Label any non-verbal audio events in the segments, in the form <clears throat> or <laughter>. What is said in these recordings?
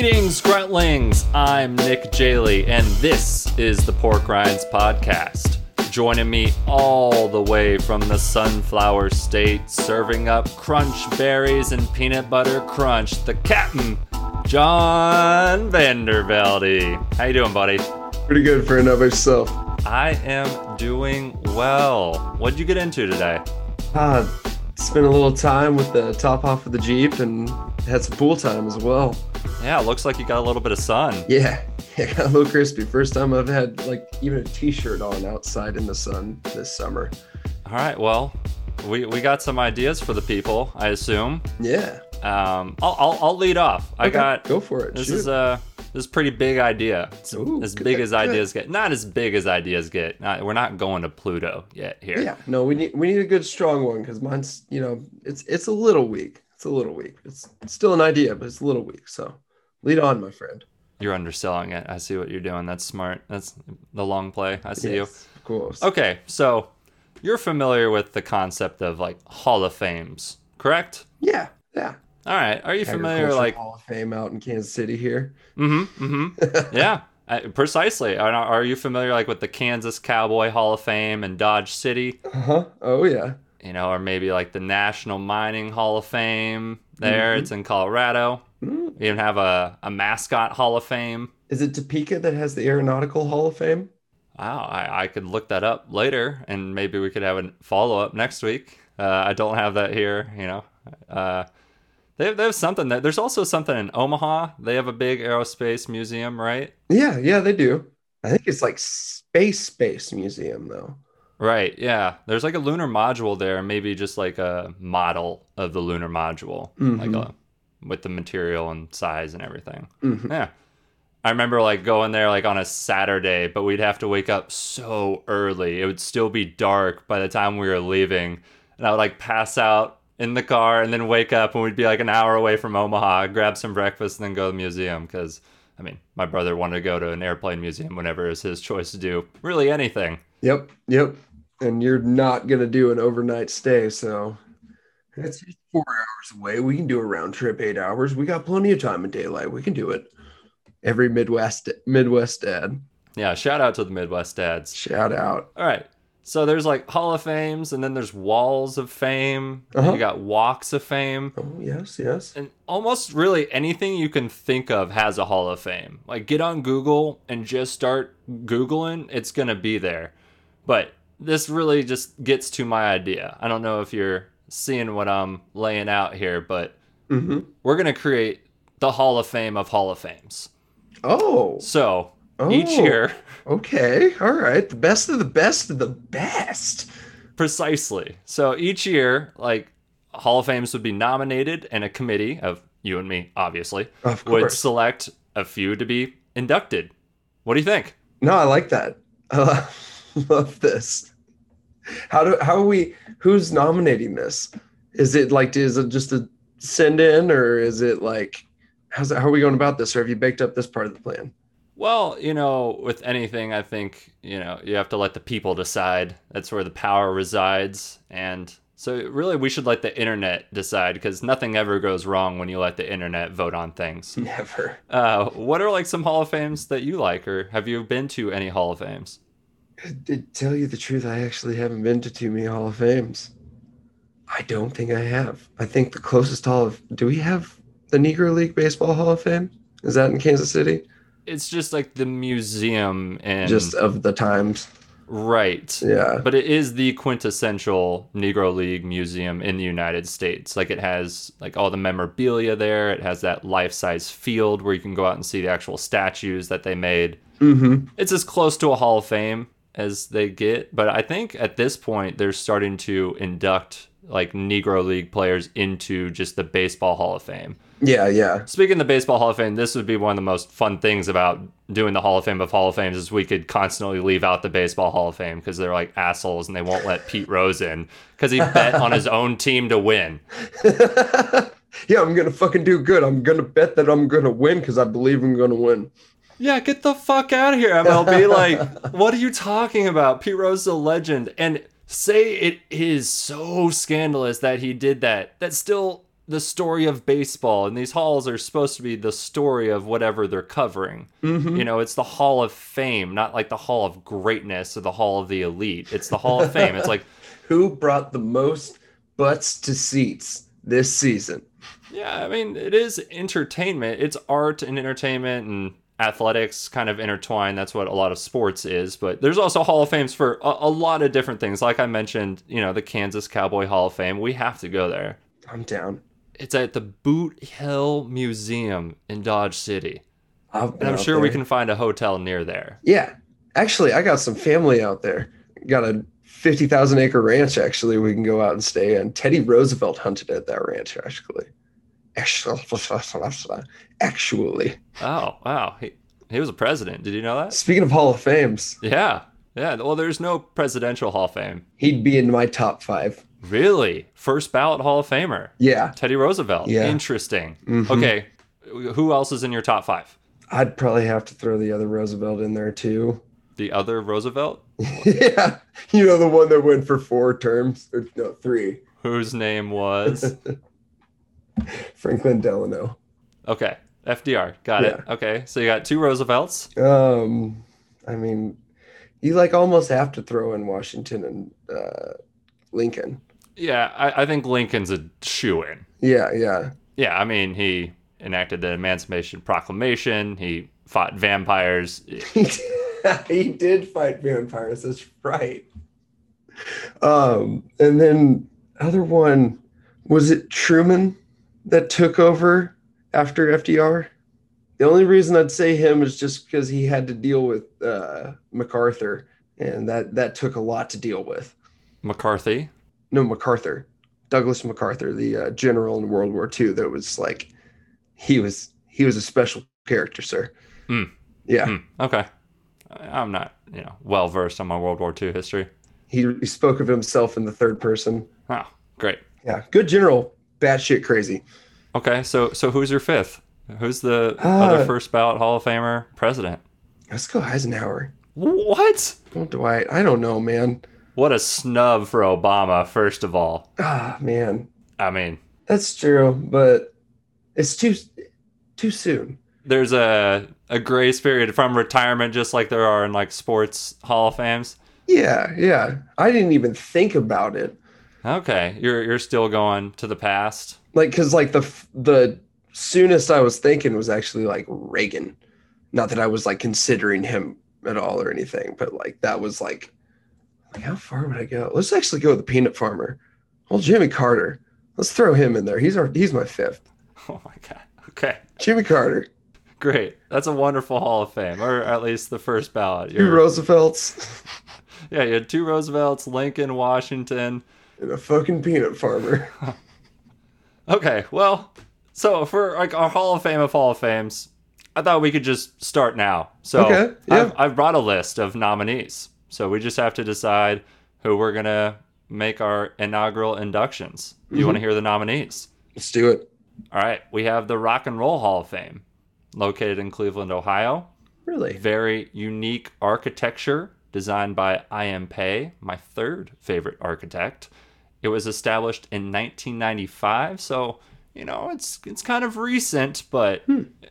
Greetings, Gruntlings! I'm Nick Jaley, and this is the Pork Rinds Podcast. Joining me all the way from the Sunflower State, serving up crunch berries and peanut butter crunch, the captain, John Vandervelde. How you doing, buddy? Pretty good for another yourself. I am doing well. What'd you get into today? Ah, spent a little time with the top off of the Jeep and had some pool time as well. Yeah, it looks like you got a little bit of sun. Yeah, <laughs> yeah, got a little crispy. First time I've had like even a t-shirt on outside in the sun this summer. All right, well, we, we got some ideas for the people, I assume. Yeah. Um, I'll, I'll, I'll lead off. I got go for it. This Shoot. is a this is a pretty big idea. It's Ooh, as big as good. ideas get. Not as big as ideas get. Not, we're not going to Pluto yet here. yeah. No, we need we need a good strong one because mine's you know it's it's a little weak. It's a little weak. It's, it's still an idea, but it's a little weak. So lead on, my friend. You're underselling it. I see what you're doing. That's smart. That's the long play. I see Yes, of course. Okay, so you're familiar with the concept of like Hall of Fames, correct? Yeah. Yeah. All right. Are you familiar like Hall of Fame out in Kansas City here. Mm-hmm. Mm-hmm. <laughs> yeah. Uh, precisely. Are, are you familiar like with the Kansas Cowboy Hall of Fame and Dodge City? Uh huh. Oh yeah. you know, or maybe like the National Mining Hall of Fame there. It's in Colorado. Mm. We even have a, a mascot Hall of Fame. Is it Topeka that has the Aeronautical Hall of Fame? Wow, I, I could look that up later and maybe we could have a follow up next week. Uh, I don't have that here, you know. Uh, they have, they have something that there's also something in Omaha. They have a big aerospace museum, right? Yeah, yeah, they do. I think it's like Space Space Museum though. Right, yeah. There's like a lunar module there, maybe just like a model of the lunar module, like Mhm. a, with the material and size and everything. Mhm. Yeah. I remember like going there like on a Saturday, but we'd have to wake up so early. It would still be dark by the time we were leaving. And I would like pass out in the car and then wake up and we'd be like an hour away from Omaha, grab some breakfast and then go to the museum cuz I mean, my brother wanted to go to an airplane museum whenever it was his choice to do really anything. Yep, yep. And you're not gonna do an overnight stay, so it's four hours away. We can do a round trip, eight hours. We got plenty of time in daylight. We can do it. Every Midwest Midwest dad. Yeah, shout out to the Midwest dads. Shout out. All right. So there's like Hall of Fames and then there's Walls of Fame. Uh-huh. You got Walks of Fame. Oh yes, yes. and almost really anything you can think of has a Hall of Fame. Like get on Google and just start Googling, it's gonna be there. But this really just gets to my idea. I don't know if you're seeing what I'm laying out here, but hmm we're gonna create the Hall of Fame of Hall of Fames. Oh, So oh, each year, Okay, all right. The best of the best of the best. precisely. So each year, like Hall of Fames would be nominated, and a committee of you and me, obviously, Of would select a few to be inducted. What do you think? No, I like that. <laughs> Love this. How do how are we who's nominating this? Is it like is it just a send in or is it like how's it, how are we going about this or have you baked up this part of the plan? Well, you know, with anything, I think, you know, you have to let the people decide. That's where the power resides. And so, really, we should let the internet decide because nothing ever goes wrong when you let the internet vote on things. Never. Uh, what are like some Hall of Fames that you like, or have you been to any Hall of Fames? To tell you the truth, I actually haven't been to too many Hall of Fames. I don't think I have. I think the closest Hall of do we have the Negro League Baseball Hall of Fame? Is that in Kansas City? It's just like the museum and Just of the times. right. Yeah. But it is the quintessential Negro League museum in the United States. Like it has like all the memorabilia there. It has that life-size field where you can go out and see the actual statues that they made. Mm-hmm. It's as close to a Hall of Fame as they get, but I think at this point they're starting to induct like Negro League players into just the Baseball Hall of Fame. Yeah, yeah. Speaking of the Baseball Hall of Fame, this would be one of the most fun things about doing the Hall of Fame of Hall of Fames is we could constantly leave out the Baseball Hall of Fame because they're like assholes and they won't let Pete Rose in because he bet on his own team to win. <laughs> yeah, I'm gonna fucking do good. I'm gonna bet that I'm gonna win because I believe I'm gonna win. Yeah, get the fuck out of here, MLB. <laughs> Like, what are you talking about? Pete Rose is a legend. And say it is so scandalous that he did that. That's still the story of baseball, and these halls are supposed to be the story of whatever they're covering. Mhm. You know, it's the Hall of Fame, not like the Hall of Greatness or the Hall of the Elite. It's the Hall of Fame. It's like, <laughs> Who brought the most butts to seats this season? yeah, I mean, it is entertainment. It's art and entertainment and athletics kind of intertwined. That's what a lot of sports is. But there's also Hall of Fames for a, a lot of different things. Like I mentioned, you know, the Kansas Cowboy Hall of Fame. We have to go there. I'm down. It's at the Boot Hill Museum in Dodge City. I've And I'm sure we can find a hotel near there. Yeah, actually, I got some family out there. Got a fifty thousand acre ranch. Actually, we can go out and stay. And Teddy Roosevelt hunted at that ranch. Actually, <laughs> actually. Oh, wow. He, he was a president. Did you know that? Speaking of Hall of Fames, Yeah. Yeah. Well, there's no presidential Hall of Fame. he'd be in my top five. Really? First ballot Hall of Famer. Yeah, Teddy Roosevelt. Yeah. Interesting. Mhm. Okay. Who else is in your top five? I'd probably have to throw the other Roosevelt in there too. The other Roosevelt? <laughs> yeah, you know the one that went for four terms or no three. Whose name was? <laughs> <laughs> Franklin Delano. Okay. FDR. Got it. Okay. So you got two Roosevelts. Um, I mean, you like almost have to throw in Washington and uh, Lincoln. Yeah. I, I think Lincoln's a shoe in. Yeah, yeah. Yeah. I mean, he enacted the Emancipation Proclamation, he fought vampires. <laughs> he did fight vampires. That's right. Um, and then other one was it Truman that took over after FDR? The only reason I'd say him is just because he had to deal with uh, MacArthur, and that that took a lot to deal with. McCarthy. No, MacArthur, Douglas MacArthur, the uh, general in World War II. That was like he was he was a special character, sir. Hmm. Yeah, Hmm, okay. I'm not, you know, well versed on my World War II history. he, he spoke of himself in the third person. Oh, great. Yeah, good general, batshit crazy. Okay, so so who's your fifth? Who's the Uh, other first ballot Hall of Famer president? Let's go Eisenhower. What? Oh, Dwight. I don't know, man. What a snub for Obama, first of all. Ah, man, I mean, that's true, but it's too too soon. there's a a grace period from retirement just like there are in like sports Hall of Fames. Yeah, yeah. I didn't even think about it. Okay, you're you're still going to the past. Like, cause like the the soonest I was thinking was actually like Reagan. Not that I was like considering him at all or anything, but like that was like, like how far would I go? Let's actually go with the peanut farmer. Well, Jimmy Carter. Let's throw him in there. He's our he's my fifth. <laughs> Oh my god. Okay. Jimmy Carter. Great. That's a wonderful Hall of Fame, or at least the first ballot. 2 You're- Roosevelts <laughs> yeah, you had two Roosevelts, Lincoln, Washington. And a fucking peanut farmer. <laughs> Okay, well, so for like our Hall of Fame of Hall of Fames, I thought we could just start now. So Okay, yeah. I've, I've brought a list of nominees. So we just have to decide who we're gonna make our inaugural inductions. Do you Mm-hmm. want to hear the nominees? Let's do it. All right, we have the Rock and Roll Hall of Fame, located in Cleveland, Ohio. Really? Very unique architecture designed by I.M. Pei, my third favorite architect. It was established in 1995, so you know it's it's kind of recent, but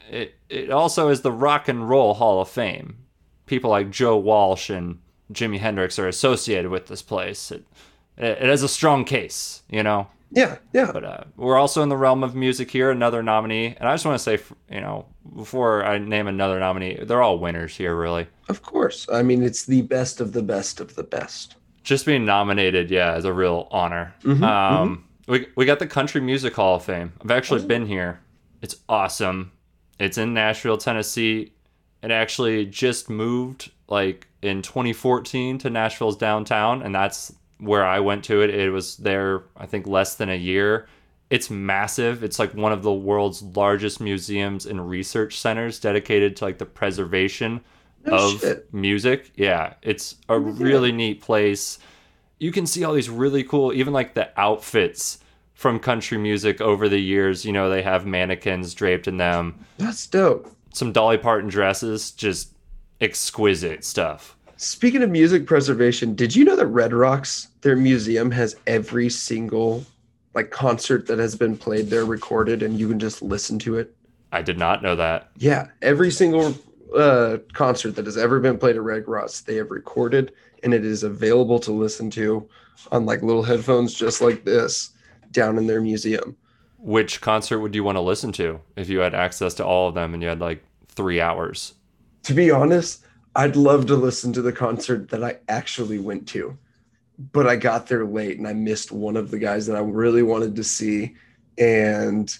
it it also is the Rock and Roll Hall of Fame. People like Joe Walsh and Jimi Hendrix are associated with this place. It it, it has a strong case, you know. Yeah, yeah. But uh, we're also in the realm of music here, another nominee. And I just want to say, you know, before I name another nominee, they're all winners here, really. Of course. I mean, it's the best of the best of the best. Just being nominated, yeah, is a real honor. Mhm, um, We, we got the Country Music Hall of Fame. I've actually Oh. been here. It's awesome. It's in Nashville, Tennessee. It actually just moved like in 2014 to Nashville's downtown, and that's where I went to it. It was there, I think, less than a year. It's massive. It's like one of the world's largest museums and research centers dedicated to like the preservation Oh, of shit. music. Yeah, it's a really neat place. You can see all these really cool, even like the outfits from country music over the years. You know, they have mannequins draped in them, That's dope. some Dolly Parton dresses, just exquisite stuff. Speaking of music preservation, did you know that Red Rocks, their museum, has every single like concert that has been played there recorded and you can just listen to it? I did not know that. Yeah, every single uh, concert that has ever been played at Red Rocks, they have recorded and it is available to listen to on like little headphones just like this down in their museum. Which concert would you want to listen to if you had access to all of them and you had like three hours? To be honest, I'd love to listen to the concert that I actually went to, but I got there late and I missed one of the guys that I really wanted to see and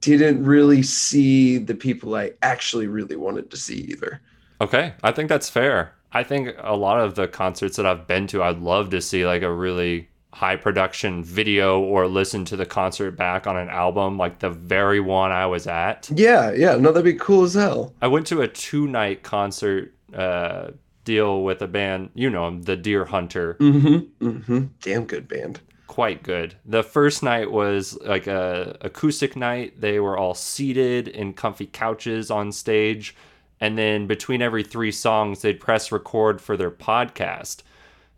didn't really see the people I actually really wanted to see either. Okay, I think that's fair. I think a lot of the concerts that I've been to, I'd love to see like a really high production video or listen to the concert back on an album, like the very one I was at. Yeah, yeah, no, that'd be cool as hell. I went to a two night concert uh, deal with a band, you know the Deer Hunter. Mm-hmm. Mm-hmm. Damn good band. Quite good. The first night was like a acoustic night. They were all seated in comfy couches on stage and then between every three songs they'd press record for their podcast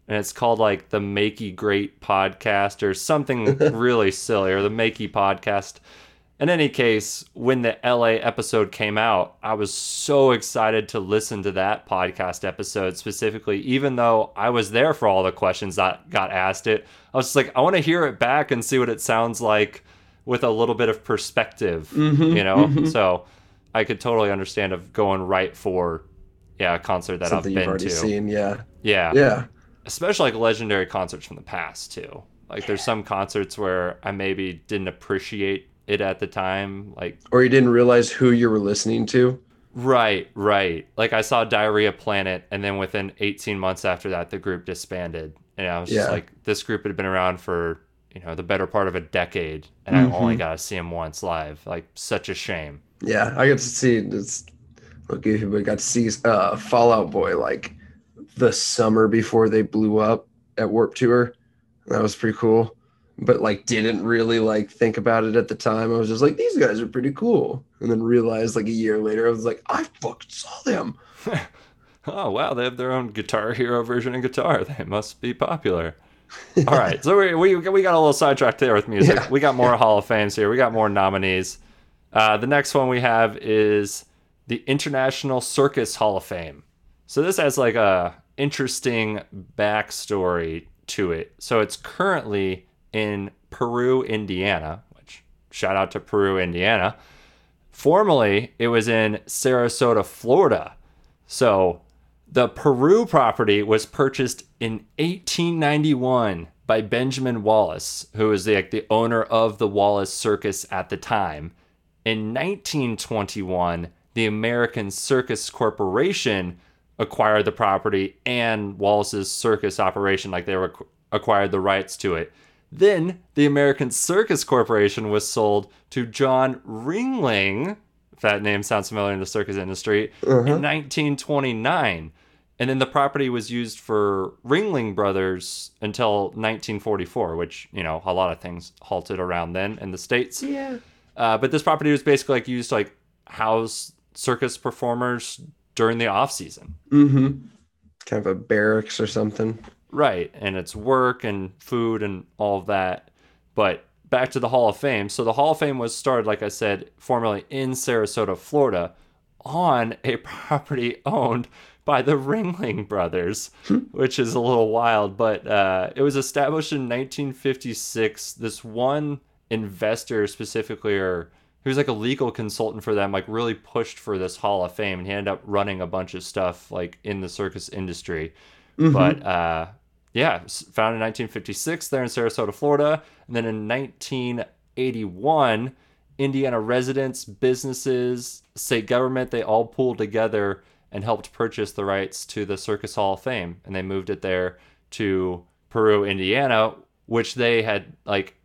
and it's called like the makey great podcast or something <laughs> really silly or the makey podcast in any case when the la episode came out i was so excited to listen to that podcast episode specifically even though i was there for all the questions that got asked it i was just like i want to hear it back and see what it sounds like with a little bit of perspective Mhm, you know mhm. so I could totally understand of going right for yeah a concert that Something I've been already to. seen, yeah. Yeah, Yeah. especially like legendary concerts from the past too. Like there's some concerts where I maybe didn't appreciate it at the time. Like Or you didn't realize who you were listening to. right, right. Like I saw Diarrhea Planet, and then within 18 months after that, the group disbanded, and I was just like, this group had been around for you know the better part of a decade, and Mhm. I only got to see them once live. Like such a shame. Yeah, I got to see it's look if we got to see uh Fall Out Boy like the summer before they blew up at Warp Tour. That was pretty cool. But like didn't really like think about it at the time. I was just like, these guys are pretty cool. And then realized like a year later, I was like, I fucking saw them. <laughs> Oh wow, they have their own Guitar Hero version of guitar. They must be popular. <laughs> All right, so we, we we got a little sidetracked there with music. Yeah. We got more Hall of Fames here. We got more nominees. Uh, the next one we have is the International Circus Hall of Fame. So this has like a interesting backstory to it. So it's currently in Peru, Indiana. Which shout out to Peru, Indiana. Formerly, it was in Sarasota, Florida. So the Peru property was purchased in 1891 by Benjamin Wallace, who was the, like, the owner of the Wallace Circus at the time. In 1921, the American Circus Corporation acquired the property and Wallace's circus operation, like they were, acquired the rights to it. Then the American Circus Corporation was sold to John Ringling, if that name sounds familiar in the circus industry, Uh-huh. in 1929. And then the property was used for Ringling Brothers until 1944, which, you know, a lot of things halted around then in the States. Yeah. Uh, but this property was basically like used to like house circus performers during the off season. Mm-hmm. Kind of a barracks or something. Right. And it's work and food and all of that. But back to the Hall of Fame. So the Hall of Fame was started, like I said, formerly in Sarasota, Florida, on a <laughs> property owned by the Ringling Brothers, which is a little wild. But uh, it was established in 1956. This one investor specifically, or he was like a legal consultant for them, like really pushed for this Hall of Fame, and he ended up running a bunch of stuff like in the circus industry. Mhm. But uh, yeah, founded in 1956 there in Sarasota, Florida, and then in 1981, Indiana residents, businesses, state government, they all pooled together and helped purchase the rights to the Circus Hall of Fame, and they moved it there to Peru, Indiana, which they had like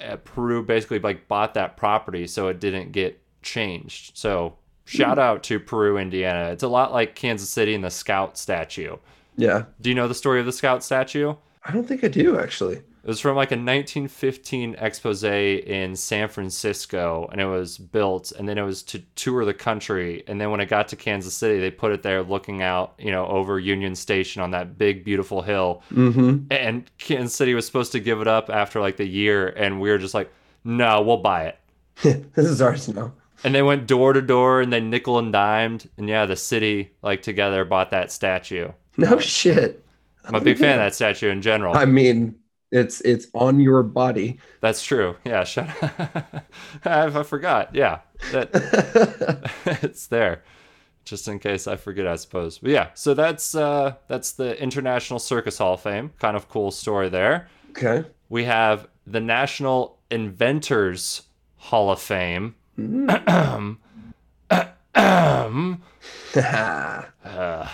uh, Peru basically like bought that property so it didn't get changed. So shout out to Peru, Indiana. It's a lot like Kansas City and the Scout statue. Yeah. Do you know the story of the Scout statue? I don't think I do actually. It was from like a 1915 expose in San Francisco, and it was built, and then it was to tour the country. And then when it got to Kansas City, they put it there looking out, you know, over Union Station on that big, beautiful hill. Mm-hmm. And Kansas City was supposed to give it up after like the year, and we were just like, no, we'll buy it. <laughs> this is ours now. And they went door to door, and they nickel and dimed, and yeah, the city like together bought that statue. No shit. I'm a big fan of that statue in general. I mean, it's it's on your body. That's true. Yeah, shut <laughs> I, I forgot. Yeah, that <laughs> <laughs> it's there, just in case I forget. I suppose. But yeah, so that's uh, that's the International Circus Hall of Fame. Kind of cool story there. okay. We have the National Inventors Hall of Fame. <clears throat> Uh,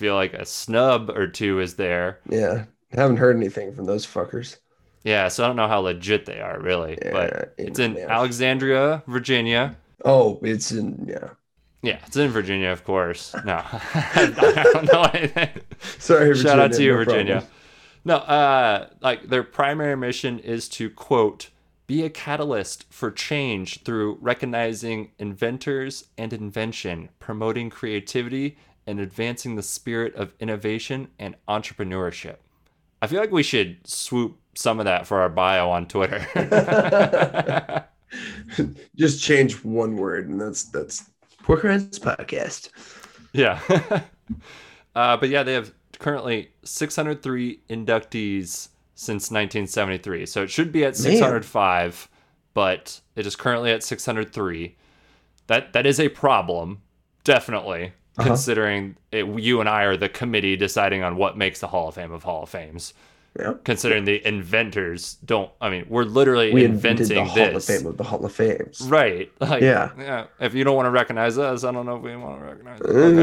feel like a snub or two is there. yeah. Haven't heard anything from those fuckers. Yeah, so I don't know how legit they are really, Yeah, but it's in yeah. Alexandria, Virginia. Oh, it's in yeah. Yeah, it's in Virginia, of course. <laughs> No, <laughs> I don't know anything. Sorry, Shout out to you, no Virginia. problem. No, uh, like their primary mission is to quote be a catalyst for change through recognizing inventors and invention, promoting creativity, and advancing the spirit of innovation and entrepreneurship. I feel like we should swoop some of that for our bio on Twitter. <laughs> Just change one word, and that's that's Pork Rinds Podcast. Yeah. <laughs> uh, but yeah, they have currently 603 inductees since 1973. So it should be at 605, but it is currently at 603. That that is a problem, definitely, Uh-huh. considering it, you and I are the committee deciding on what makes the Hall of Fame of Hall of Fames. Yeah. Considering the inventors don't, I mean, we're literally We invented inventing the Hall of. Fame of the Hall of Fames. Right. <laughs> Like, Yeah. yeah. If you don't want to recognize us, I don't know if we want to recognize. Okay.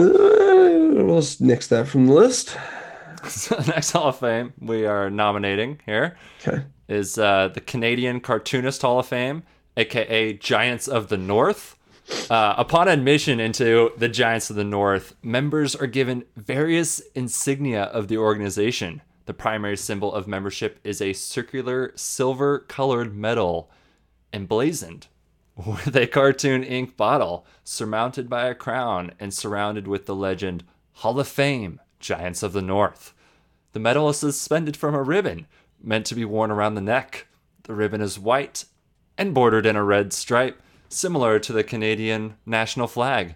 Uh, we'll just nix that from the list. <laughs> So the next Hall of Fame we are nominating here Okay. is uh, the Canadian Cartoonist Hall of Fame, aka Giants of the North. Uh, upon admission into the Giants of the North, members are given various insignia of the organization. The primary symbol of membership is a circular silver colored medal emblazoned with a cartoon ink bottle surmounted by a crown and surrounded with the legend Hall of Fame Giants of the North. The medal is suspended from a ribbon meant to be worn around the neck. The ribbon is white and bordered in a red stripe, similar to the Canadian national flag.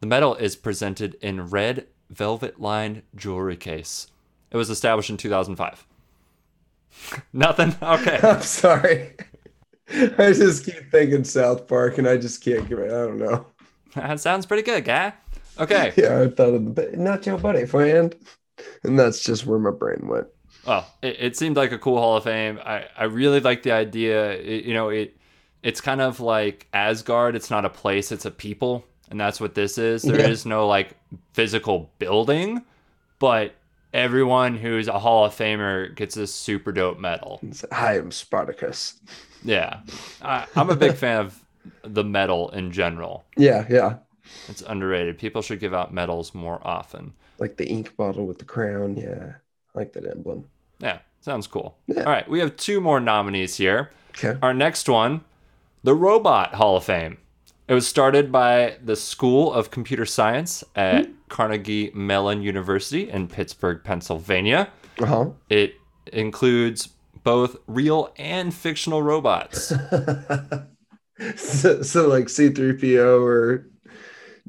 The medal is presented in red velvet lined jewelry case. It was established in 2005. <laughs> Nothing? Okay. <laughs> I'm sorry. I just keep thinking South Park, and I just can't give it. I don't know. that sounds pretty good, guy. Okay. <laughs> Yeah, I thought of the not your buddy friend, and that's just where my brain went. Well, it, it seemed like a cool Hall of Fame. I, I really like the idea. It, you know, it it's kind of like Asgard. It's not a place; it's a people, and that's what this is. There is Yeah. no like physical building, but everyone who's a Hall of Famer gets this super dope medal. I am Spartacus. Yeah, I, I'm a big fan of the medal in general. Yeah, yeah, It's underrated. People should give out medals more often. like the ink bottle with the crown. Yeah, I like that emblem. Yeah, sounds cool. Yeah. All right, we have two more nominees here. Okay. Our next one, the Robot Hall of Fame. It was started by the School of Computer Science at Carnegie Mellon University in Pittsburgh, Pennsylvania. Uh huh. It includes both real and fictional robots. <laughs> so, so like C3PO or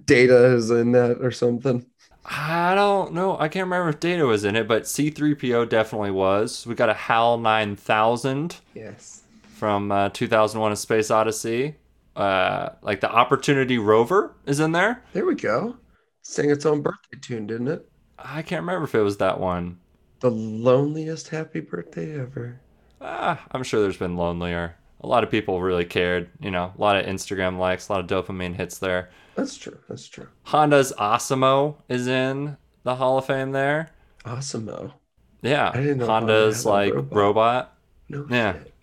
Data is in that or something. I don't know. I can't remember if Data was in it, but C3PO definitely was. We got a HAL 9000 Yes. From uh, 2001 A Space Odyssey. Uh, like the Opportunity Rover is in there. There we go. Sang its own birthday tune, didn't it? I can't remember if it was that one. The loneliest happy birthday ever. Ah, I'm sure there's been lonelier. A lot of people really cared. You know, a lot of Instagram likes, a lot of dopamine hits there. That's true. That's true. Honda's ASIMO is in the Hall of Fame there. Awesome. Yeah, I didn't know Honda Honda's had like robot. robot. No Yeah. shit.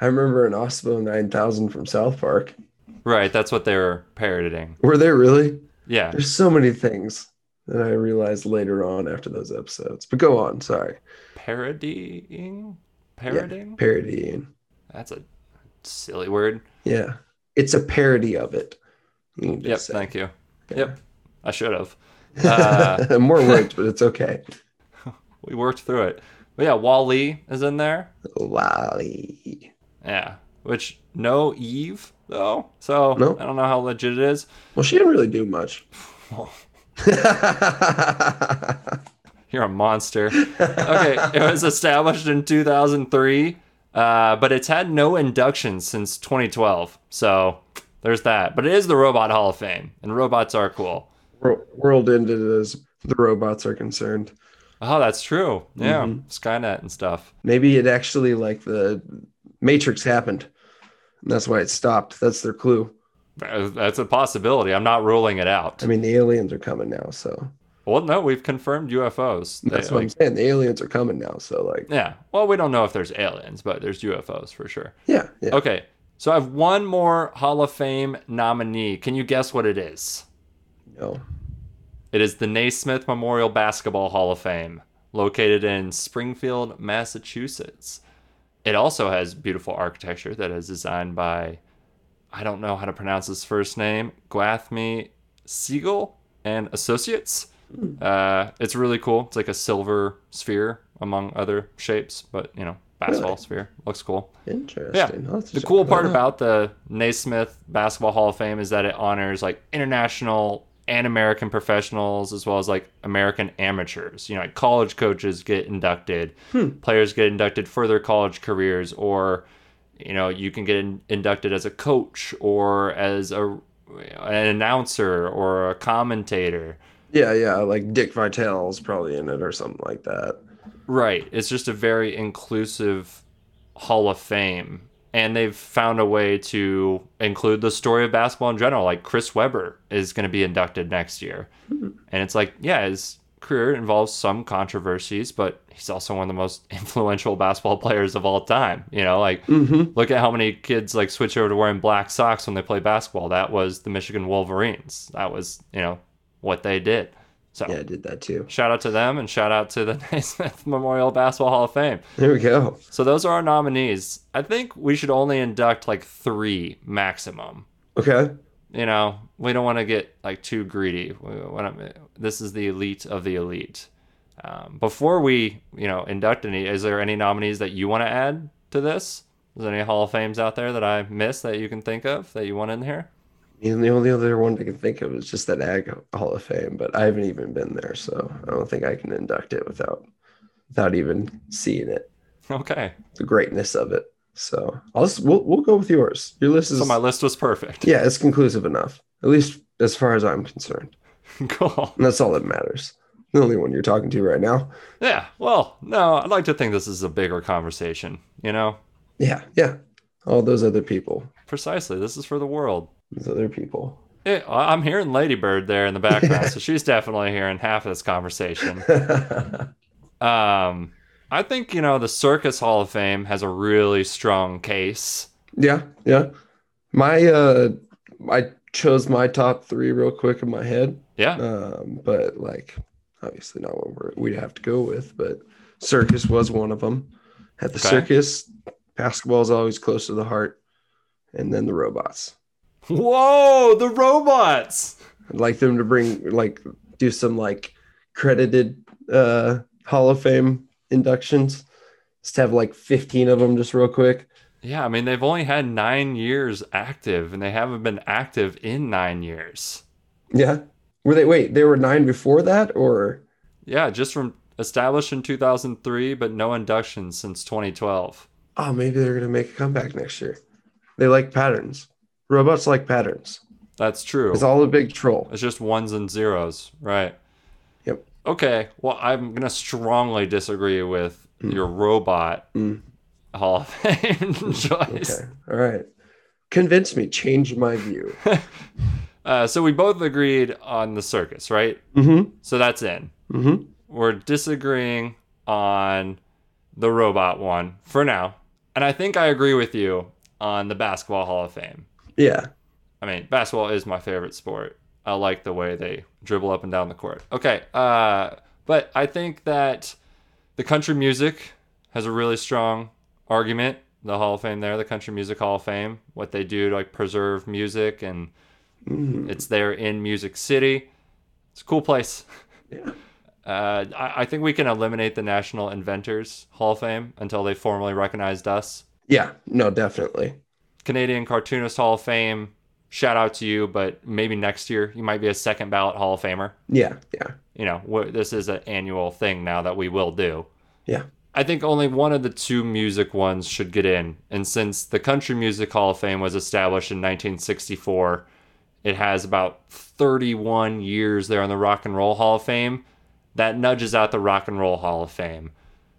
I remember an Osmo 9000 from South Park. Right, that's what they were parodying. Were they really? Yeah. There's so many things that I realized later on after those episodes. But go on. Sorry. Parodying? Parodying? parodying. That's a silly word. Yeah, it's a parody of it. Yep, say. thank you. Yep, I should have. <laughs> Uh, More words, but it's okay. <laughs> we worked through it. But yeah, WALL-E is in there. WALL-E. Yeah, which no Eve though. So No. I don't know how legit it is. Well, she didn't really do much. <laughs> <laughs> You're a monster. Okay, it was established in 2003, uh, but it's had no inductions since 2012. So there's that. But it is the Robot Hall of Fame, and robots are cool. World ended as the robots are concerned. Oh, that's true. Yeah, Skynet and stuff. Maybe it actually like the Matrix happened. And that's why it stopped. That's their clue. That's a possibility. I'm not ruling it out. I mean, the aliens are coming now, so Well, no, we've confirmed UFOs. They, that's what I'm saying. The aliens are coming now, so like, yeah. Well, we don't know if there's aliens, but there's UFOs for sure. yeah, yeah. Okay, so I have one more Hall of Fame nominee. Can you guess what it is? No. It is the Naismith Memorial Basketball Hall of Fame, located in Springfield, Massachusetts. It also has beautiful architecture that is designed by, I don't know how to pronounce his first name, Gwathmey Siegel and Associates. Uh, it's really cool. It's like a silver sphere among other shapes, but you know, basketball Really? sphere looks cool. Interesting. To The cool part out. about the Naismith Basketball Hall of Fame is that it honors like international and American professionals as well as like American amateurs. You know, like college coaches get inducted, Hmm. players get inducted for their college careers, or you know, you can get in, inducted as a coach or as a an announcer or a commentator. Yeah, yeah, like Dick Vitale's probably in it or something like that. Right. It's just a very inclusive Hall of Fame. And they've found a way to include the story of basketball in general. Like Chris Webber is going to be inducted next year. And it's like, yeah, his career involves some controversies, but he's also one of the most <laughs> influential basketball players of all time. You know, like Mm-hmm. look at how many kids like switch over to wearing black socks when they play basketball. That was the Michigan Wolverines. That was, you know, what they did. So Yeah, I did that too. shout out to them and shout out to the <laughs> Naismith Memorial Basketball Hall of Fame. There we go. So those are our nominees. I think we should only induct like three maximum. Okay. You know, we don't want to get like too greedy. We this is the elite of the elite. Um, before we, you know, induct any, is there any nominees that you want to add to this? Is there any Hall of Fames out there that I missed that you can think of that you want in here? And the only other one I can think of is just that Ag Hall of Fame, but I haven't even been there, so I don't think I can induct it without without even seeing it, Okay, the greatness of it. So I'll just, we'll we'll go with yours. Your list is so my list was perfect. yeah, it's conclusive enough, at least as far as I'm concerned, <laughs> cool. and that's all that matters. The only one you're talking to right now. Yeah. Well, no, I'd like to think this is a bigger conversation. You know, Yeah, yeah. All those other people, precisely. This is for the world. Those other people. Yeah, I'm hearing Ladybird there in the background, so <laughs> she's definitely hearing half of this conversation. <laughs> Um, I think you know the Circus Hall of Fame has a really strong case. Yeah, yeah. My uh I chose my top three real quick in my head. Yeah, Um, but like obviously not what we're we'd have to go with, but circus was one of them. At the Okay. circus, basketball is always close to the heart, and then the robots. Whoa, the robots! I'd like them to bring like do some like credited uh Hall of Fame inductions. Just have like 15 of them just real quick. Yeah, I mean they've only had nine years active, and they haven't been active in nine years. Yeah. Were they wait, they were nine before that or Yeah, just from established in 2003, but no inductions since 2012. oh maybe they're gonna make a comeback next year. They like patterns. Robots like patterns. That's true. It's all a big troll. It's just ones and zeros, right? Yep. Okay, well, I'm gonna strongly disagree with your robot Mm. Hall of Fame <laughs> choice. Okay. All right. Convince me. Change my view. <laughs> Uh, so we both agreed on the circus, right? Mm-hmm. So that's in. Mm-hmm. We're disagreeing on the robot one for now, and I think I agree with you on the basketball Hall of Fame. Yeah. I mean, basketball is my favorite sport. I like the way they dribble up and down the court. Okay, uh, but I think that the country music has a really strong argument. The Hall of Fame there, the Country Music Hall of Fame, what they do to like preserve music, and Mhm. it's there in Music City. It's a cool place. Yeah. <laughs> Uh, I, I think we can eliminate the National Inventors Hall of Fame until they formally recognized us. Yeah, no, definitely. Canadian Cartoonist Hall of Fame. Shout out to you, but maybe next year you might be a second ballot Hall of Famer. Yeah, yeah, You know, this is an annual thing now that we will do. yeah. I think only one of the two music ones should get in. And since the Country Music Hall of Fame was established in 1964, it has about 31 years there on the Rock and Roll Hall of Fame. That nudges out the Rock and Roll Hall of Fame.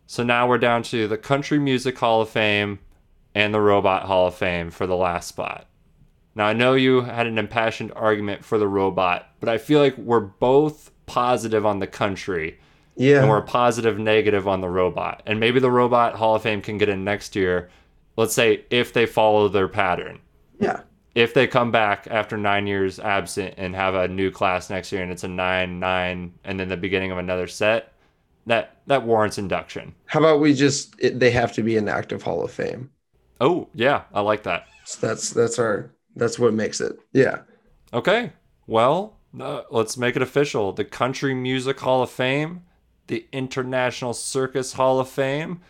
So now we're down to the Country Music Hall of Fame and the Robot Hall of Fame for the last spot. Now I know you had an impassioned argument for the robot, but I feel like we're both positive on the country Yeah. and we're positive negative on the robot. And maybe the robot Hall of Fame can get in next year. Let's say if they follow their pattern. yeah. If they come back after nine years absent and have a new class next year and it's a nine, nine, and then the beginning of another set, that that warrants induction. How about we just it, they have to be an active Hall of Fame. Oh, yeah, I like that. So that's that's our that's what makes it. Yeah. Okay. Well, uh, let's make it official. The Country Music Hall of Fame, the International Circus Hall of Fame,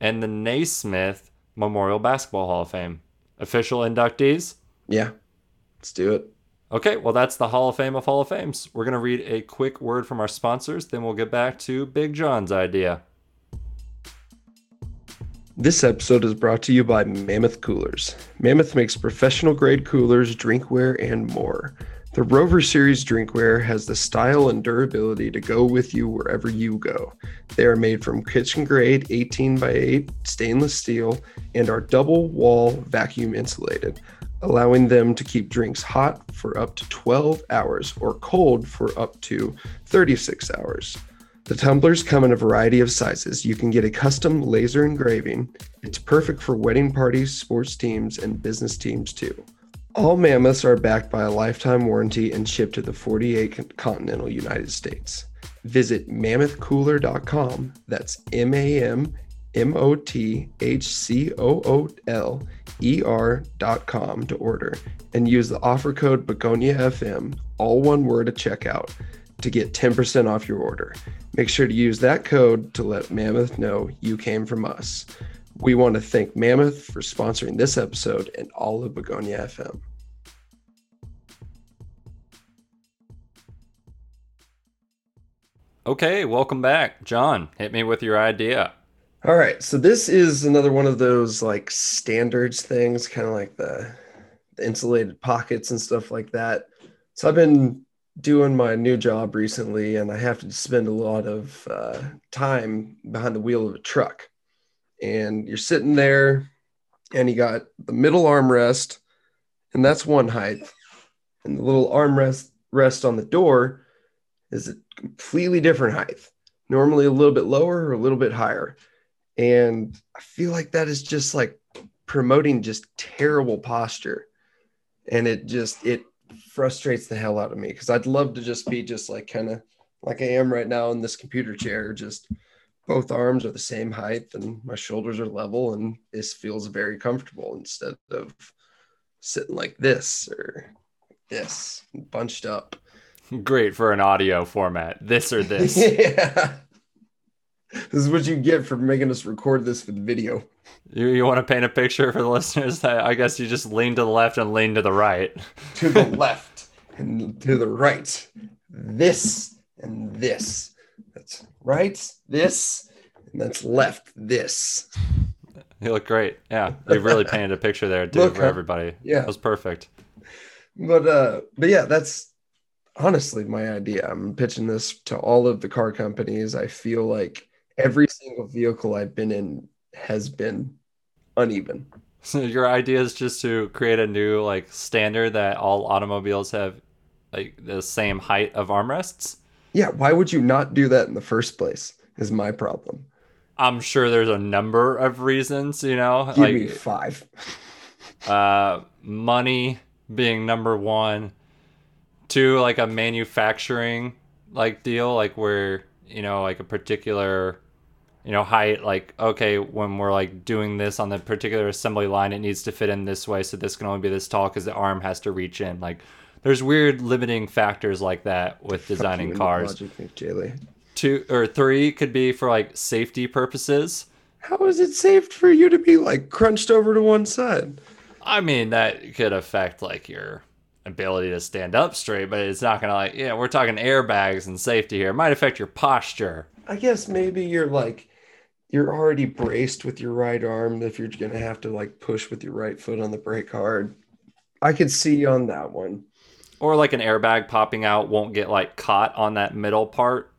and the Naismith Memorial Basketball Hall of Fame. Official inductees. Yeah. Let's do it. Okay, well, that's the Hall of Fame of Hall of Fames. We're going to read a quick word from our sponsors, then we'll get back to Big John's idea. This episode is brought to you by Mammoth Coolers. Mammoth makes professional grade coolers, drinkware, and more. The Rover Series drinkware has the style and durability to go with you wherever you go. They are made from kitchen grade 18 by 8 stainless steel and are double wall vacuum insulated, allowing them to keep drinks hot for up to 12 hours or cold for up to 36 hours. The tumblers come in a variety of sizes. You can get a custom laser engraving. It's perfect for wedding parties, sports teams, and business teams too. All mammoths are backed by a lifetime warranty and shipped to the 48 continental United States. Visit mammothcooler.com. That's M A M M O T H C O O L E R.com to order and use the offer code Begonia FM, all one word at checkout, to get 10% off your order. Make sure to use that code to let Mammoth know you came from us. We want to thank Mammoth for sponsoring this episode and all of Begonia FM. Okay, welcome back. John, hit me with your idea. All right, so this is another one of those like standards things, kind of like the, the insulated pockets and stuff like that. So I've been doing my new job recently, and I have to spend a lot of uh, time behind the wheel of a truck. And you're sitting there, and you got the middle armrest, and that's one height, and the little armrest rest on the door is a completely different height. Normally a little bit lower or a little bit higher and i feel like that is just like promoting just terrible posture and it just it frustrates the hell out of me because i'd love to just be just like kind of like i am right now in this computer chair just both arms are the same height and my shoulders are level and this feels very comfortable instead of sitting like this or this bunched up Great for an audio format. This or this. <laughs> yeah this is what you get for making us record this for the video you you want to paint a picture for the <laughs> listeners? I I guess you just lean to the left and lean to the right. to the <laughs> left and to the right. This and this. That's right, this, and that's left, this. You look great. Yeah, you really <laughs> painted a picture there, dude, Look, for everybody. Yeah. it was perfect. But uh but yeah, that's honestly my idea. I'm pitching this to all of the car companies. I feel like every single vehicle I've been in has been uneven. So <laughs> your idea is just to create a new like standard that all automobiles have like the same height of armrests. Yeah, why would you not do that in the first place? Is my problem. I'm sure there's a number of reasons, you know, Give like me five. <laughs> uh, money being number one, two like a manufacturing like deal, like where you know like a particular you know, height. Like, okay, when we're like doing this on the particular assembly line, it needs to fit in this way, so this can only be this tall because the arm has to reach in. Like, there's weird limiting factors like that with designing cars. Two or three could be for like safety purposes. How is it safe for you to be like crunched over to one side? I mean, that could affect like your ability to stand up straight, but it's not gonna like, yeah, we're talking airbags and safety here. It might affect your posture. I guess maybe you're like you're already braced with your right arm if you're gonna have to like push with your right foot on the brake hard. I could see on that one. Or like an airbag popping out won't get like caught on that middle part.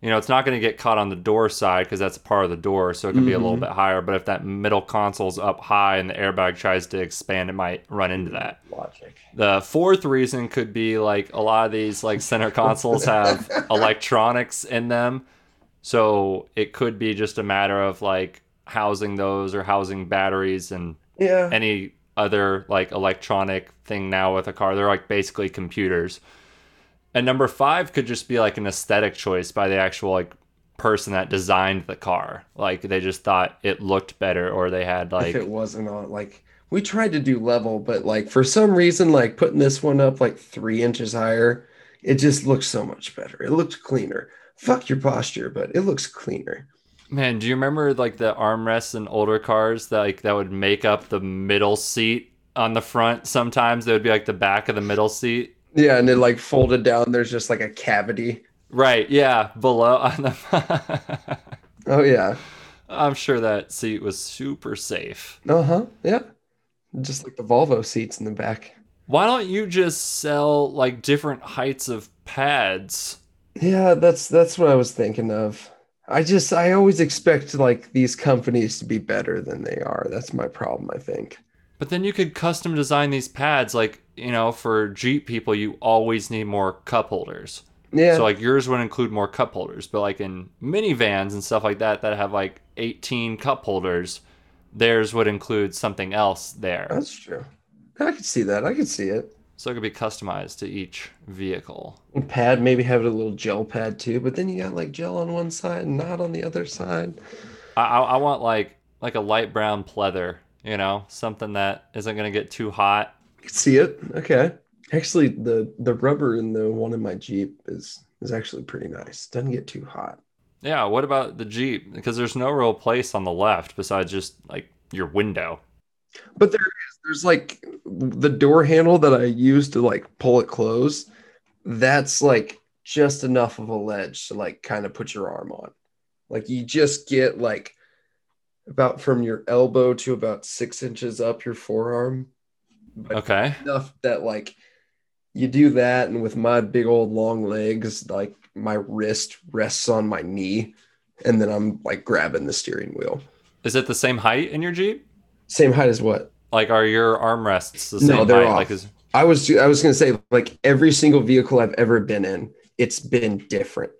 You know, it's not going to get caught on the door side because that's part of the door, so it can be a little mm-hmm. bit higher. But if that middle console's up high and the airbag tries to expand, it might run into that. Logic. The fourth reason could be like a lot of these like center consoles <laughs> have electronics in them. So it could be just a matter of like housing those or housing batteries and Yeah. any other like electronic thing now with a car. They're like basically computers. And number five could just be like an aesthetic choice by the actual like person that designed the car. Like they just thought it looked better or they had if like it wasn't on like we tried to do level, but like for some reason, like putting this one up like three inches higher, it just looks so much better. It looked cleaner. Fuck your posture, but it looks cleaner. Man, do you remember like the armrests in older cars that like that would make up the middle seat on the front? Sometimes they would be like the back of the middle seat. Yeah, and then like folded down, there's just like a cavity. Right, yeah, below on the <laughs> Oh yeah. I'm sure that seat was super safe. Uh-huh. Yeah. Just like the Volvo seats in the back. Why don't you just sell like different heights of pads? Yeah, that's that's what I was thinking of. I just I always expect like these companies to be better than they are. That's my problem, I think. But then you could custom design these pads like, you know, for Jeep people you always need more cup holders. Yeah. So like yours would include more cup holders, but like in minivans and stuff like that that have like 18 cup holders, theirs would include something else there. that's true. I could see that. I could see it. So it could be customized to each vehicle. And pad, maybe have a little gel pad too, but then you got like gel on one side and not on the other side. I, I, I want like like a light brown pleather, you know, something that isn't gonna get too hot. I could see it. Okay. Actually, the the rubber in the one in my Jeep is is actually pretty nice. Doesn't get too hot. Yeah, what about the Jeep? Because there's no real place on the left besides just like your window. But there is there's like the door handle that I use to like pull it closed. That's like just enough of a ledge to like kind of put your arm on. Like you just get like about from your elbow to about six inches up your forearm. But Okay. enough that like you do that and with my big old long legs like my wrist rests on my knee and then i'm like grabbing the steering wheel Is it the same height in your Jeep? Same height as what Like are your armrests the same No, they're height? off. Like is i was i was gonna say like every single vehicle i've ever been in it's been different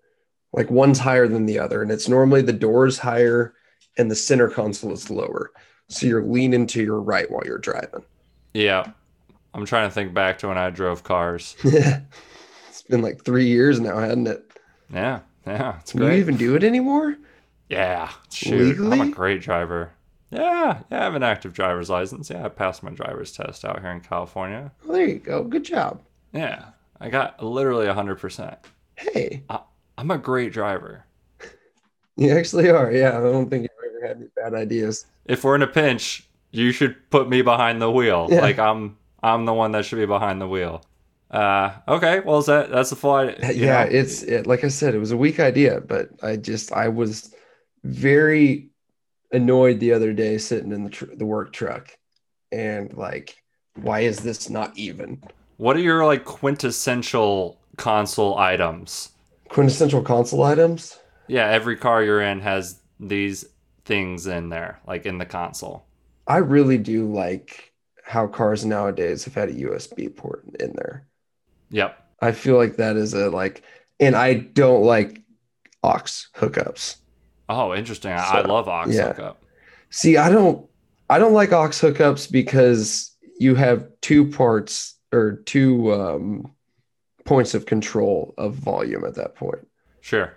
like one's higher than the other and it's normally the doors higher and the center console is lower so you're leaning to your right while you're driving yeah. I'm trying to think back to when I drove cars. Yeah, <laughs> it's been like three years now hasn't it Yeah, yeah, it's great. do you even do it anymore Yeah, shoot, I'm a great driver. Yeah, yeah, I have an active driver's license. Yeah, I passed my driver's test out here in California. well, there you go good job Yeah, I got literally 100%. hey I'm a great driver. <laughs> You actually are. Yeah, I don't think you've ever had any bad ideas. If we're in a pinch, you should put me behind the wheel. Yeah. Like I'm I'm the one that should be behind the wheel. Uh okay, well is that that's the full <laughs> idea. yeah, know? it's it, like I said, it was a weak idea, but I just I was very annoyed the other day sitting in the tr- the work truck, and like, why is this not even What are your like quintessential console items? quintessential console items? Yeah, every car you're in has these things in there, like in the console. I really do like how cars nowadays have had a USB port in there. Yep. I feel like that is a like, and I don't like aux hookups. Oh, interesting. I, I love aux yeah. hookup. See, I don't I don't like aux hookups because you have two parts or two um, points of control of volume at that point. Sure.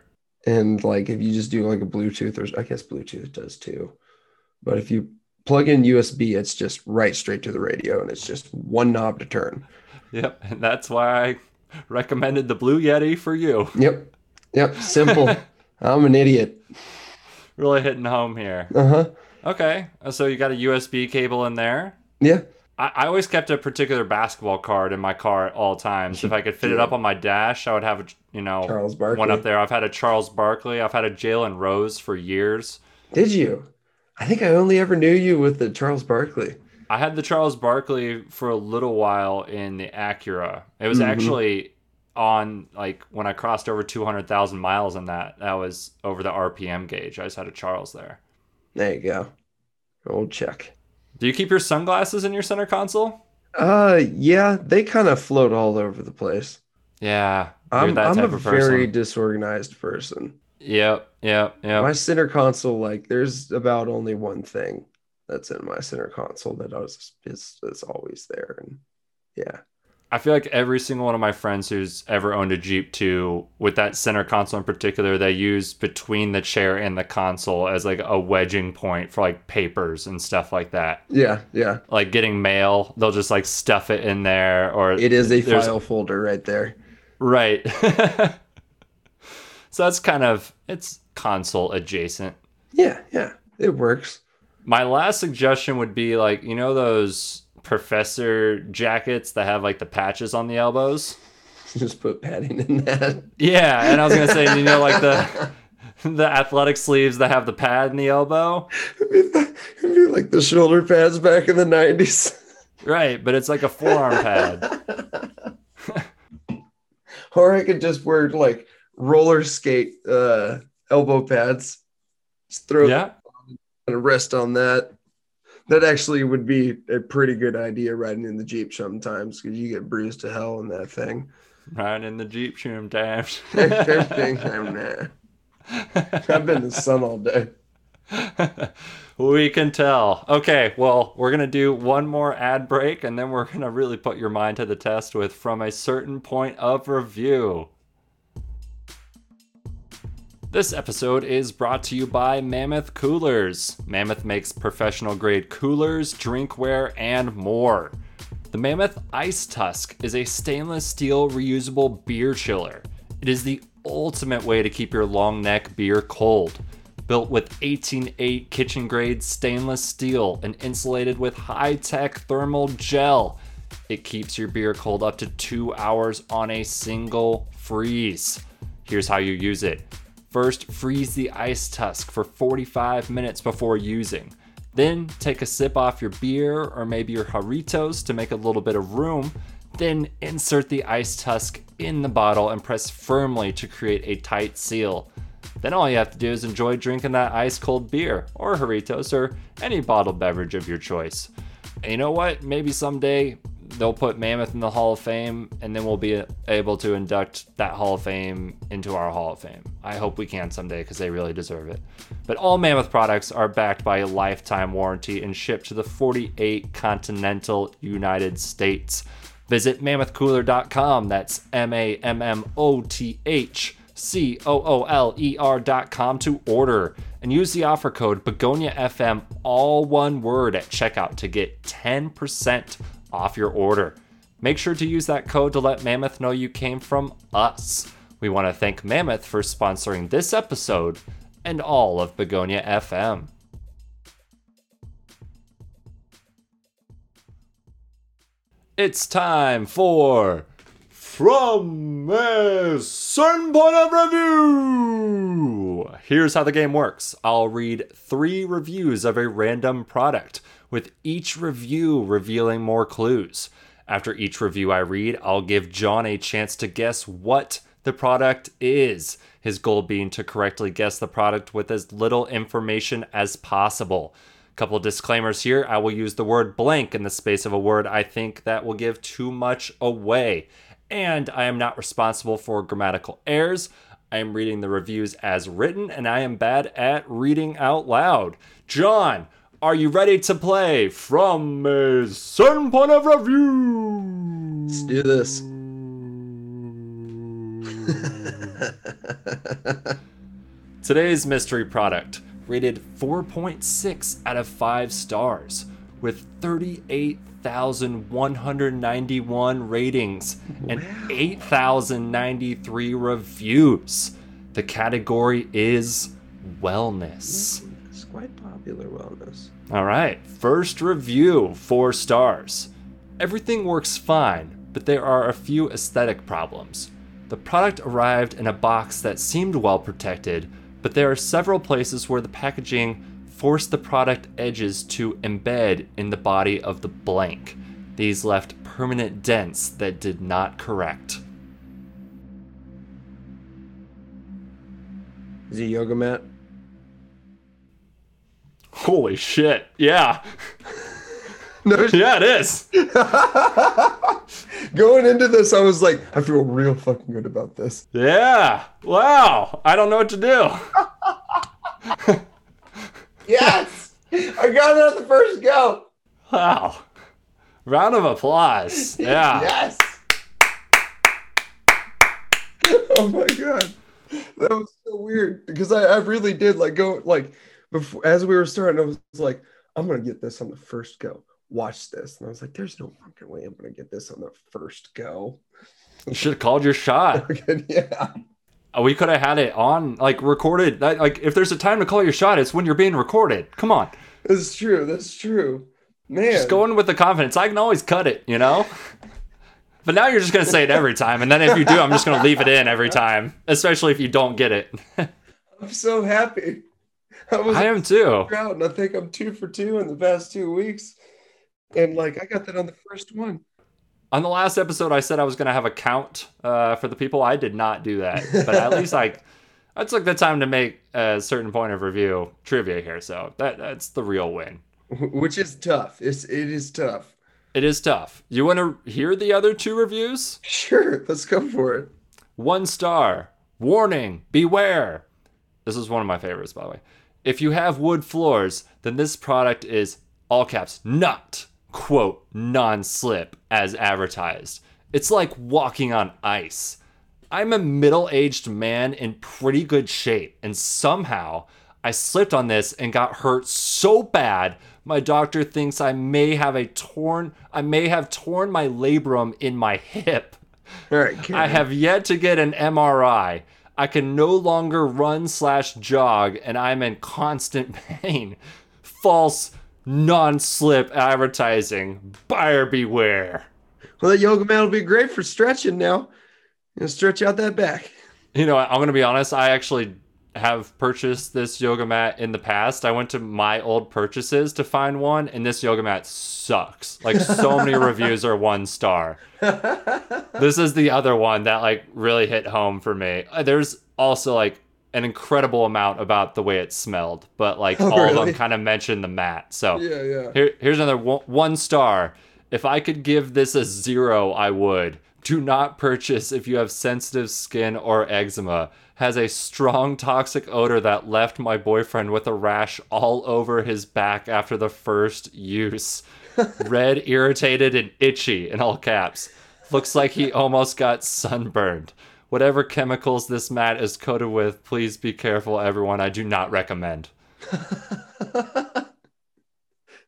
And like if you just do like a Bluetooth, or I guess Bluetooth does too. But if you plug in USB, it's just right straight to the radio and it's just one knob to turn. Yep, and that's why I recommended the Blue Yeti for you. Yep. Yep. Simple. <laughs> I'm an idiot. Really hitting home here. Uh huh. Okay, so you got a USB cable in there. Yeah. I, I always kept a particular basketball card in my car at all times. If I could fit it up on my dash, I would have, a, you know, Charles Barkley. one up there. I've had a Charles Barkley. I've had a Jalen Rose for years. Did you? I think I only ever knew you with the Charles Barkley. I had the Charles Barkley for a little while in the Acura. It was Mhm. actually on like when I crossed over 200,000 miles in that. That was over the RPM gauge. I just had a Charles there. There you go. Old check. Do you keep your sunglasses in your center console? Uh, yeah, they kind of float all over the place. Yeah, I'm, that I'm a very disorganized person. Yep, yep, yep. My center console, like, there's about only one thing that's in my center console that I was is is always there, and yeah, I feel like every single one of my friends who's ever owned a Jeep too, with that center console in particular, they use between the chair and the console as like a wedging point for like papers and stuff like that. yeah, yeah. Like getting mail, they'll just like stuff it in there or It is a file folder right there. right. <laughs> so that's kind of it's console adjacent. Yeah, yeah, it works. My last suggestion would be like, you know those professor jackets that have like the patches on the elbows? <laughs> Just put padding in that. Yeah, and I was gonna say, you know, like the the athletic sleeves that have the pad in the elbow, <laughs> It'd be like the shoulder pads back in the '90s. <laughs> right? But it's like a forearm pad. or I could just wear like roller skate uh, elbow pads. Just throw Yeah, and rest on that. That actually would be a pretty good idea riding in the Jeep sometimes because you get bruised to hell in that thing. Riding in the Jeep sometimes. <laughs> I've been in the sun all day. <laughs> we can tell. Okay, well, we're going to do one more ad break and then we're going to really put your mind to the test with From a Certain Point of Review. This episode is brought to you by Mammoth Coolers. Mammoth makes professional grade coolers, drinkware, and more. The Mammoth Ice Tusk is a stainless steel reusable beer chiller. It is the ultimate way to keep your long neck beer cold. Built with 18.8 kitchen grade stainless steel and insulated with high tech thermal gel, it keeps your beer cold up to two hours on a single freeze. Here's how you use it. First, freeze the ice tusk for 45 minutes before using. Then, take a sip off your beer or maybe your Jarritos to make a little bit of room. Then, insert the ice tusk in the bottle and press firmly to create a tight seal. Then, all you have to do is enjoy drinking that ice cold beer or Jarritos or any bottled beverage of your choice. And you know what? Maybe someday they'll put Mammoth in the Hall of Fame, and then we'll be able to induct that Hall of Fame into our Hall of Fame. I hope we can someday because they really deserve it. But all Mammoth products are backed by a lifetime warranty and shipped to the 48 continental United States. Visit mammothcooler.com. That's M A M M O T H C O O L E R.com to order and use the offer code BegoniaFM, all one word, at checkout to get 10% off your order. Make sure to use that code to let Mammoth know you came from us. We want to thank Mammoth for sponsoring this episode and all of Begonia FM. It's time for From a Certain Point of Review. Here's how the game works I'll read three reviews of a random product, with each review revealing more clues. After each review I read, I'll give John a chance to guess what the product is. His goal being to correctly guess the product with as little information as possible. Couple disclaimers here. I will use the word blank in the space of a word I think that will give too much away. And I am not responsible for grammatical errors. I am reading the reviews as written, and I am bad at reading out loud. John, are you ready to play from a certain point of review? Let's do this. <laughs> Today's mystery product rated 4.6 out of 5 stars with 38,191 ratings and 8,093 reviews. The category is wellness. Quite popular wellness. All right, first review, 4 stars. Everything works fine, but there are a few aesthetic problems. The product arrived in a box that seemed well protected, but there are several places where the packaging forced the product edges to embed in the body of the blank. These left permanent dents that did not correct. Is it yoga mat? Holy shit. Yeah. No, <laughs> Yeah, it is. <laughs> going into this, I was like, I feel real fucking good about this. Yeah. Wow. I don't know what to do. <laughs> Yes, I got it on the first go. Wow. Round of applause. Yeah. Yes. oh my god, that was so weird because I, I really did like go like before as we were starting. I was like, I'm gonna get this on the first go. Watch this, and I was like, There's no fucking way I'm gonna get this on the first go. You should have called your shot. <laughs> yeah, Uh, We could have had it on, like, recorded. Like, if there's a time to call your shot, it's when you're being recorded. Come on. that's true. That's true. Man, Just going with the confidence. I can always cut it, you know? <laughs> But now you're just going to say it every time. And then if you do, I'm just going to leave it in every time, especially if you don't get it. <laughs> I'm so happy. <laughs> I was I am too. proud, and I think I'm two for two in the past two weeks. And like, I got that on the first one. On the last episode, I said I was going to have a count uh, for the people. I did not do that. But at least I, <laughs> I took the time to make a certain point of review trivia here. So that that's the real win. <laughs> which is tough. It's it is tough. It is tough. You want to hear the other two reviews? Sure, let's go for it. One star. Warning, beware. This is one of my favorites, by the way. If you have wood floors, then this product is all caps, not, quote, non slip as advertised. It's like walking on ice. I'm a middle aged man in pretty good shape, and somehow I slipped on this and got hurt so bad my doctor thinks I may have a torn I may have torn my labrum in my hip. All right, I have yet to get an MRI. I can no longer run slash jog, and I'm in constant <laughs> pain. False, non-slip advertising. Buyer beware. Well, that yoga mat will be great for stretching now. You know, stretch out that back. You know, I'm gonna be honest. I actually have purchased this yoga mat in the past. I went to my old purchases to find one, and this yoga mat sucks. Like so many <laughs> reviews are one star. this is the other one that like really hit home for me. Uh, There's also like an incredible amount about the way it smelled, but like <laughs> Oh, all of them kind of mentioned the mat. So Yeah, yeah. here, here's another one, one star. If I could give this a zero, I would. Do not purchase if you have sensitive skin or eczema. Has a strong toxic odor that left my boyfriend with a rash all over his back after the first use. <laughs> Red, irritated, and itchy in all caps. Looks like he almost got sunburned. Whatever chemicals this mat is coated with, please be careful, everyone. I do not recommend. <laughs>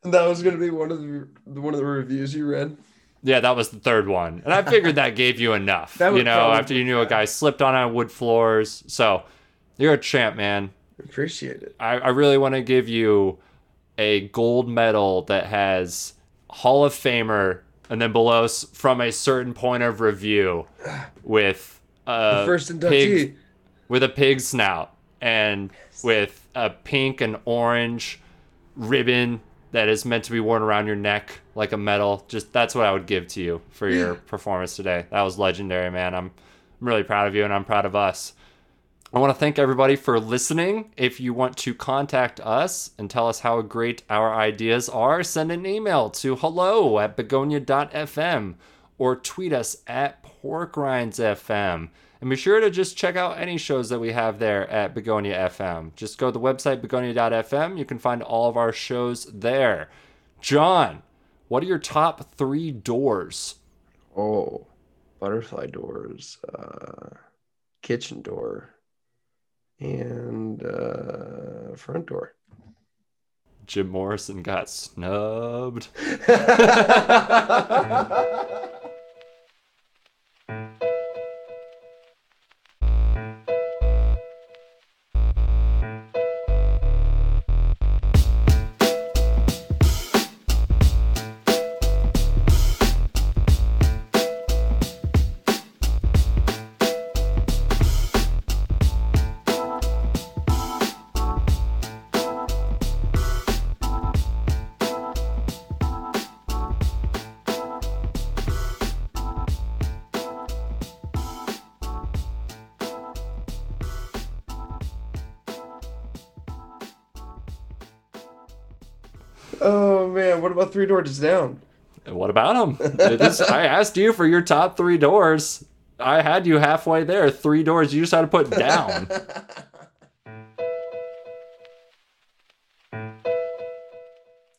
And that was going to be one of the one of the reviews you read. Yeah, that was the third one. And I figured that gave you enough. <laughs> That you know, after you knew a guy slipped on on wood floors. So you're a champ, man. Appreciate it. I, I really want to give you a gold medal that has Hall of Famer and then below from a certain point of review <sighs> with The first inductee. pig, with a pig snout and with a pink and orange ribbon that is meant to be worn around your neck like a medal. Just that's what I would give to you for your <laughs> performance today. That was legendary, man. I'm I'm really proud of you and I'm proud of us. I want to thank everybody for listening. If you want to contact us and tell us how great our ideas are, send an email to hello at begonia.fm or tweet us at porkrindsfm. And be sure to just check out any shows that we have there at Begonia FM. Just go to the website begonia.fm. You can find all of our shows there. John, what are your top three doors? Oh, butterfly doors, uh, kitchen door, and uh, front door. Jim Morrison got snubbed. <laughs> about three doors down? What about them? I asked you for your top three doors. I had you halfway there. Three doors you just had to put down. <laughs>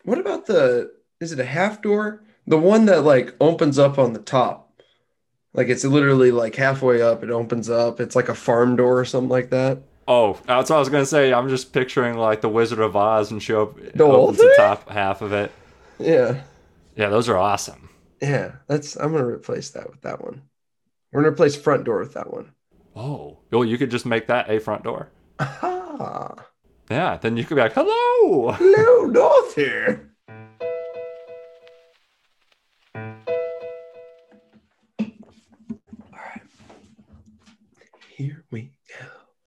What about the? Is it a half door? The one that like opens up on the top, like it's literally like halfway up. It opens up. It's like a farm door or something like that. Oh, that's what I was gonna say. I'm just picturing like the Wizard of Oz and show up The opens the top half of it. Yeah, Yeah, those are awesome. yeah. That's. I'm gonna replace that with that one. We're gonna replace front door with that one. Oh, well, you could just make that a front door. Aha! Yeah, then you could be like, hello. Hello, North here. All right. Here we